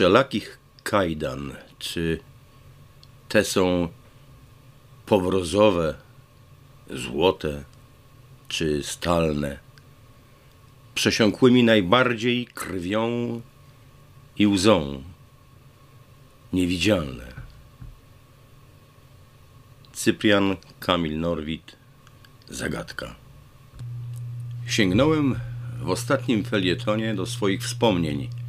wszelakich kajdan, czy te są powrozowe, złote czy stalne, przesiąkłymi najbardziej krwią i łzą, niewidzialne. Cyprian Kamil Norwid Zagadka. Sięgnąłem w ostatnim felietonie do swoich wspomnień,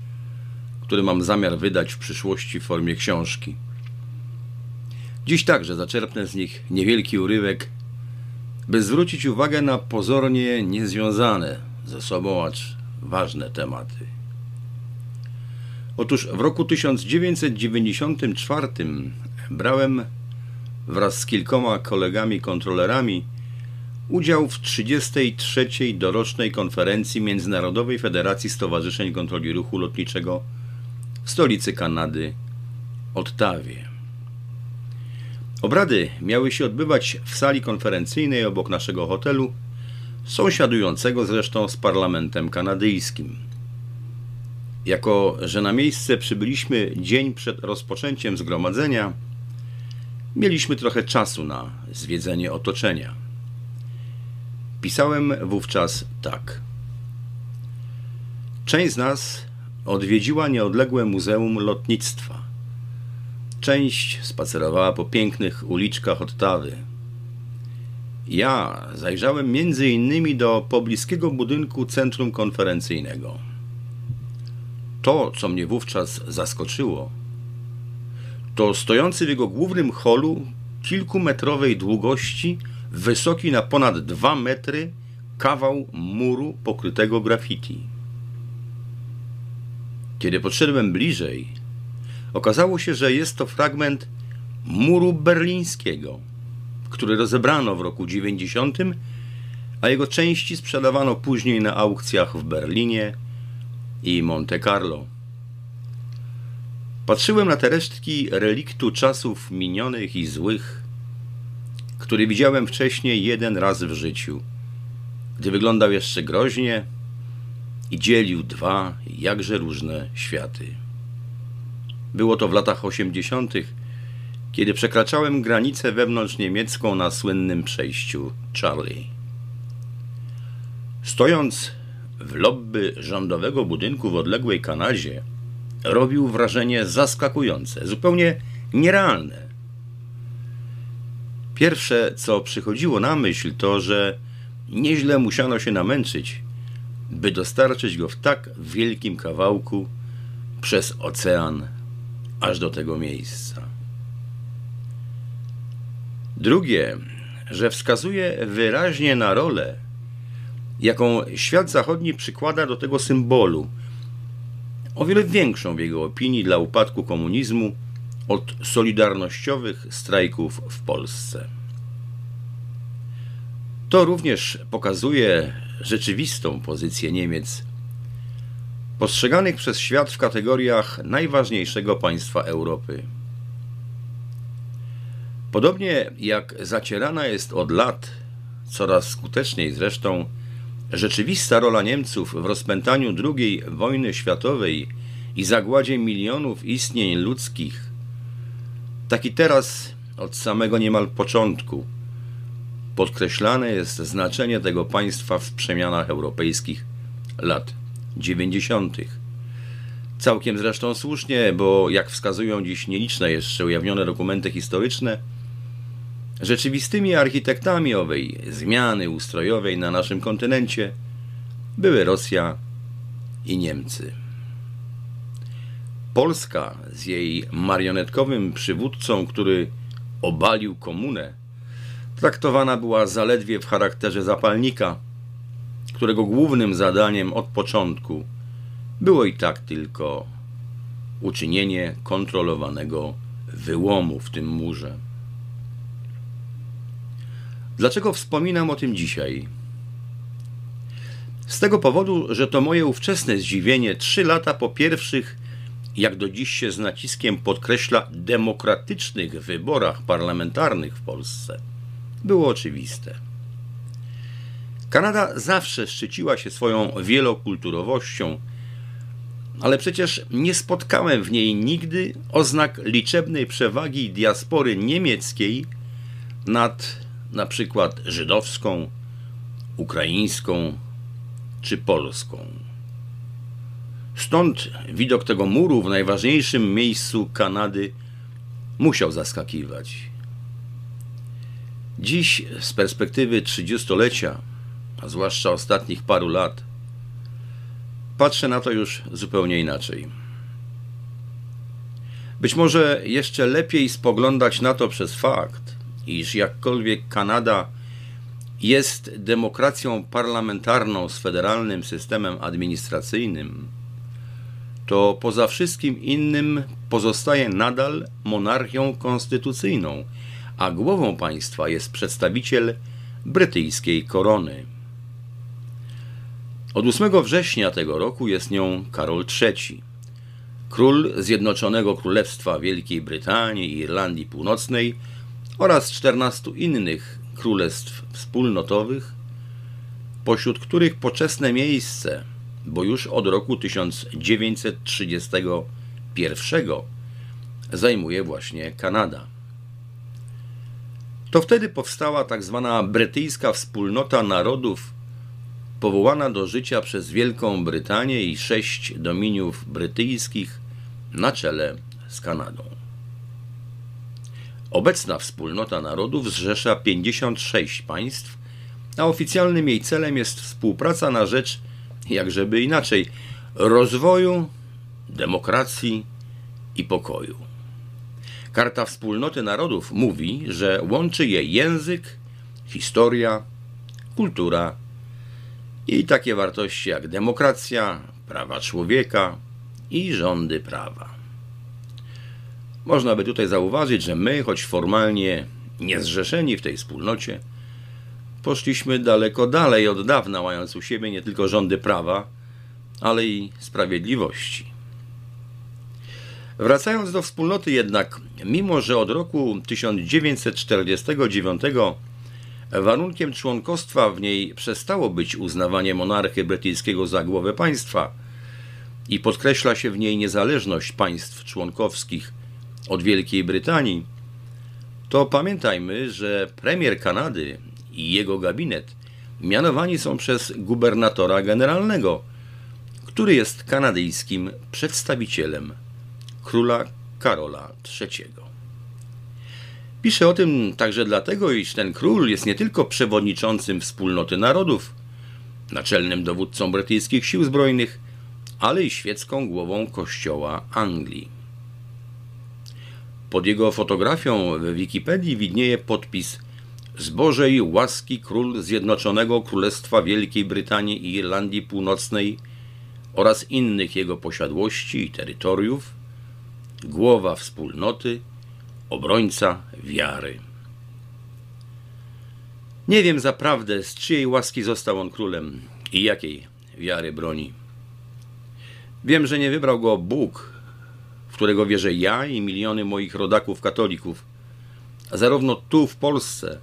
które mam zamiar wydać w przyszłości w formie książki. Dziś także zaczerpnę z nich niewielki urywek, by zwrócić uwagę na pozornie niezwiązane ze sobą, acz ważne tematy. Otóż w roku 1994 brałem wraz z kilkoma kolegami kontrolerami udział w 33. dorocznej konferencji Międzynarodowej Federacji Stowarzyszeń Kontroli Ruchu Lotniczego stolicy Kanady, Ottawie. Obrady miały się odbywać w sali konferencyjnej obok naszego hotelu, sąsiadującego zresztą z parlamentem kanadyjskim. Jako, że na miejsce przybyliśmy dzień przed rozpoczęciem zgromadzenia, mieliśmy trochę czasu na zwiedzenie otoczenia. Pisałem wówczas tak. Część z nas odwiedziła nieodległe Muzeum Lotnictwa. Część spacerowała po pięknych uliczkach Ottawy. Ja zajrzałem między innymi do pobliskiego budynku centrum konferencyjnego. To, co mnie wówczas zaskoczyło, to stojący w jego głównym holu kilkumetrowej długości, wysoki na ponad dwa metry, kawał muru pokrytego graffiti. Kiedy podszedłem bliżej, okazało się, że jest to fragment muru berlińskiego, który rozebrano w roku 90, a jego części sprzedawano później na aukcjach w Berlinie i Monte Carlo. Patrzyłem na te resztki reliktu czasów minionych i złych, który widziałem wcześniej jeden raz w życiu, gdy wyglądał jeszcze groźnie i dzielił dwa jakże różne światy. Było to w latach osiemdziesiątych, kiedy przekraczałem granicę wewnątrz niemiecką na słynnym przejściu Charlie. Stojąc w lobby rządowego budynku w odległej Kanadzie, robił wrażenie zaskakujące, zupełnie nierealne. Pierwsze, co przychodziło na myśl, to, że nieźle musiano się namęczyć, by dostarczyć go w tak wielkim kawałku przez ocean aż do tego miejsca. Drugie, że wskazuje wyraźnie na rolę, jaką świat zachodni przykłada do tego symbolu, o wiele większą w jego opinii dla upadku komunizmu od solidarnościowych strajków w Polsce. To również pokazuje rzeczywistą pozycję Niemiec, postrzeganych przez świat w kategoriach najważniejszego państwa Europy. Podobnie jak zacierana jest od lat, coraz skuteczniej zresztą, rzeczywista rola Niemców w rozpętaniu II wojny światowej i zagładzie milionów istnień ludzkich, tak i teraz od samego niemal początku podkreślane jest znaczenie tego państwa w przemianach europejskich lat 90. Całkiem zresztą słusznie, bo jak wskazują dziś nieliczne jeszcze ujawnione dokumenty historyczne, rzeczywistymi architektami owej zmiany ustrojowej na naszym kontynencie były Rosja i Niemcy. Polska z jej marionetkowym przywódcą, który obalił komunę, traktowana była zaledwie w charakterze zapalnika, którego głównym zadaniem od początku było i tak tylko uczynienie kontrolowanego wyłomu w tym murze. Dlaczego wspominam o tym dzisiaj? Z tego powodu, że to moje ówczesne zdziwienie trzy lata po pierwszych, jak do dziś się z naciskiem podkreśla, demokratycznych wyborach parlamentarnych w Polsce było oczywiste. Kanada zawsze szczyciła się swoją wielokulturowością, ale przecież nie spotkałem w niej nigdy oznak liczebnej przewagi diaspory niemieckiej nad na przykład żydowską, ukraińską czy polską. Stąd widok tego muru w najważniejszym miejscu Kanady musiał zaskakiwać. Dziś, z perspektywy trzydziestolecia, a zwłaszcza ostatnich paru lat, patrzę na to już zupełnie inaczej. Być może jeszcze lepiej spoglądać na to przez fakt, iż jakkolwiek Kanada jest demokracją parlamentarną z federalnym systemem administracyjnym, to poza wszystkim innym pozostaje nadal monarchią konstytucyjną, a głową państwa jest przedstawiciel brytyjskiej korony. Od 8 września tego roku jest nią Karol III, król Zjednoczonego Królestwa Wielkiej Brytanii i Irlandii Północnej oraz 14 innych królestw wspólnotowych, pośród których poczesne miejsce, bo już od roku 1931 zajmuje właśnie Kanada. To wtedy powstała tak zwana brytyjska wspólnota narodów, powołana do życia przez Wielką Brytanię i sześć dominiów brytyjskich na czele z Kanadą. Obecna wspólnota narodów zrzesza 56 państw, a oficjalnym jej celem jest współpraca na rzecz, jakżeby inaczej, rozwoju, demokracji i pokoju. Karta Wspólnoty Narodów mówi, że łączy je język, historia, kultura i takie wartości jak demokracja, prawa człowieka i rządy prawa. Można by tutaj zauważyć, że my, choć formalnie niezrzeszeni w tej wspólnocie, poszliśmy daleko dalej od dawna, mając u siebie nie tylko rządy prawa, ale i sprawiedliwości. Wracając do wspólnoty jednak, mimo że od roku 1949 warunkiem członkostwa w niej przestało być uznawanie monarchy brytyjskiego za głowę państwa i podkreśla się w niej niezależność państw członkowskich od Wielkiej Brytanii, to pamiętajmy, że premier Kanady i jego gabinet mianowani są przez gubernatora generalnego, który jest kanadyjskim przedstawicielem króla Karola III. Piszę o tym także dlatego, iż ten król jest nie tylko przewodniczącym wspólnoty narodów, naczelnym dowódcą brytyjskich sił zbrojnych, ale i świecką głową kościoła Anglii. Pod jego fotografią w Wikipedii widnieje podpis z Bożej łaski król Zjednoczonego Królestwa Wielkiej Brytanii i Irlandii Północnej oraz innych jego posiadłości i terytoriów, głowa wspólnoty, obrońca wiary. Nie wiem zaprawdę, z czyjej łaski został on królem i jakiej wiary broni. Wiem, że nie wybrał go Bóg, którego wierzę ja i miliony moich rodaków katolików, zarówno tu w Polsce,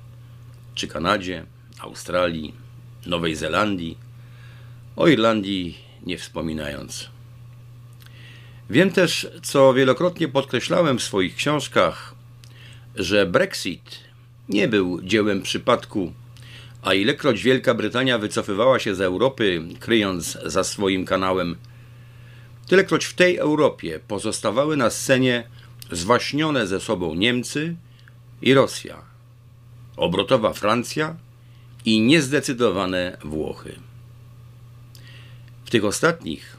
czy Kanadzie, Australii, Nowej Zelandii, o Irlandii nie wspominając. Wiem też, co wielokrotnie podkreślałem w swoich książkach, że Brexit nie był dziełem przypadku, a ilekroć Wielka Brytania wycofywała się z Europy, kryjąc za swoim kanałem Tylekroć w tej Europie pozostawały na scenie zwaśnione ze sobą Niemcy i Rosja, obrotowa Francja i niezdecydowane Włochy. W tych ostatnich,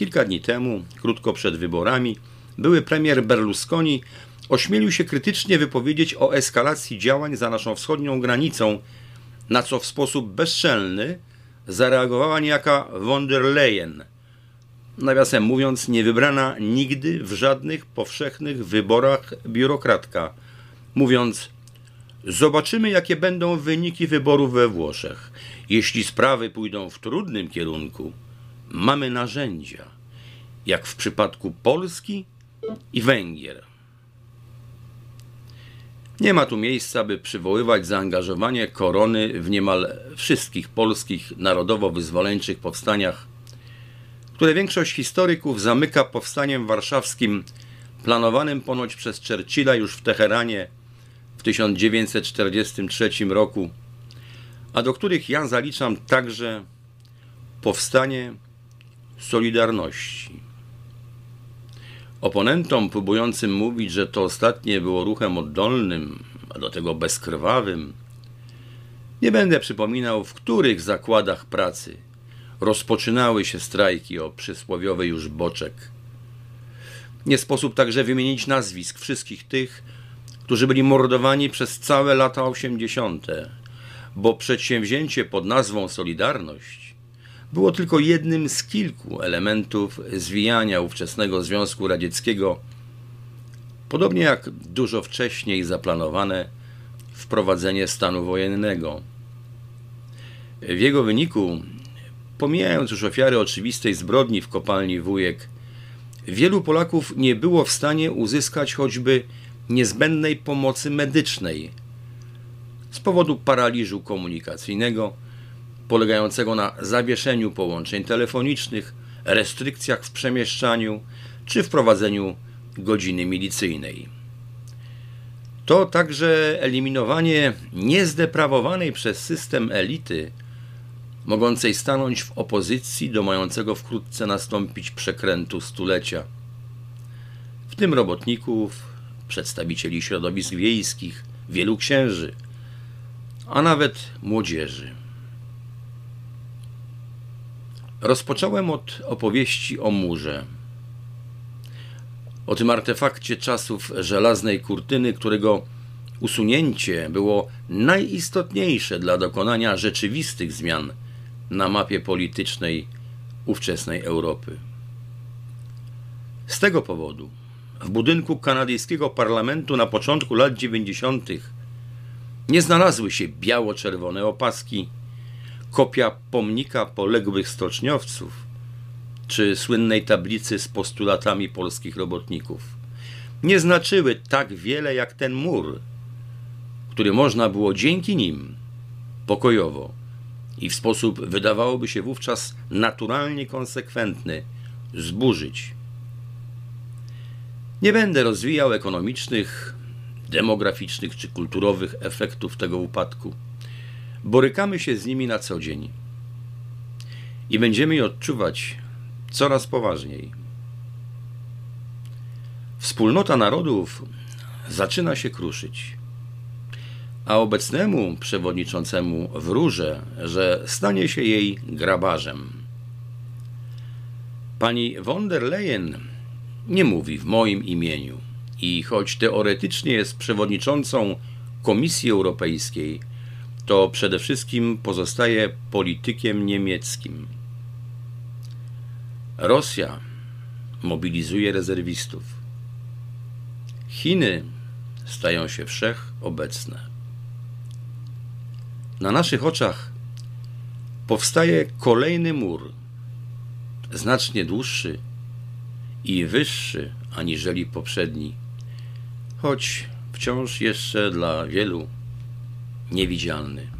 kilka dni temu, krótko przed wyborami, były premier Berlusconi ośmielił się krytycznie wypowiedzieć o eskalacji działań za naszą wschodnią granicą, na co w sposób bezczelny zareagowała niejaka von der Leyen – nawiasem mówiąc, nie wybrana nigdy w żadnych powszechnych wyborach biurokratka, mówiąc: Zobaczymy, jakie będą wyniki wyborów we Włoszech. Jeśli sprawy pójdą w trudnym kierunku, mamy narzędzia, jak w przypadku Polski i Węgier. Nie ma tu miejsca, by przywoływać zaangażowanie korony w niemal wszystkich polskich narodowo-wyzwoleńczych powstaniach które większość historyków zamyka powstaniem warszawskim planowanym ponoć przez Churchilla już w Teheranie w 1943 roku, a do których ja zaliczam także powstanie Solidarności. Oponentom próbującym mówić, że to ostatnie było ruchem oddolnym, a do tego bezkrwawym, nie będę przypominał, w których zakładach pracy rozpoczynały się strajki o przysłowiowy już boczek. Nie sposób także wymienić nazwisk wszystkich tych, którzy byli mordowani przez całe lata osiemdziesiąte, bo przedsięwzięcie pod nazwą Solidarność było tylko jednym z kilku elementów zwijania ówczesnego Związku Radzieckiego, podobnie jak dużo wcześniej zaplanowane wprowadzenie stanu wojennego. W jego wyniku, pomijając już ofiary oczywistej zbrodni w kopalni Wujek, wielu Polaków nie było w stanie uzyskać choćby niezbędnej pomocy medycznej z powodu paraliżu komunikacyjnego polegającego na zawieszeniu połączeń telefonicznych, restrykcjach w przemieszczaniu czy wprowadzeniu godziny milicyjnej. To także eliminowanie niezdeprawowanej przez system elity, mogącej stanąć w opozycji do mającego wkrótce nastąpić przekrętu stulecia, w tym robotników, przedstawicieli środowisk wiejskich, wielu księży, a nawet młodzieży. Rozpocząłem od opowieści o murze. O tym artefakcie czasów żelaznej kurtyny, którego usunięcie było najistotniejsze dla dokonania rzeczywistych zmian na mapie politycznej ówczesnej Europy. Z tego powodu w budynku kanadyjskiego parlamentu na początku lat 90. nie znalazły się biało-czerwone opaski, kopia pomnika poległych stoczniowców czy słynnej tablicy z postulatami polskich robotników. Nie znaczyły tak wiele jak ten mur, który można było dzięki nim pokojowo i w sposób wydawałoby się wówczas naturalnie konsekwentny zburzyć. Nie będę rozwijał ekonomicznych, demograficznych czy kulturowych efektów tego upadku. Borykamy się z nimi na co dzień i będziemy je odczuwać coraz poważniej. Wspólnota narodów zaczyna się kruszyć, a obecnemu przewodniczącemu wróżę, że stanie się jej grabarzem. Pani von der Leyen nie mówi w moim imieniu i choć teoretycznie jest przewodniczącą Komisji Europejskiej, to przede wszystkim pozostaje politykiem niemieckim. Rosja mobilizuje rezerwistów. Chiny stają się wszechobecne. Na naszych oczach powstaje kolejny mur, znacznie dłuższy i wyższy aniżeli poprzedni, choć wciąż jeszcze dla wielu niewidzialny.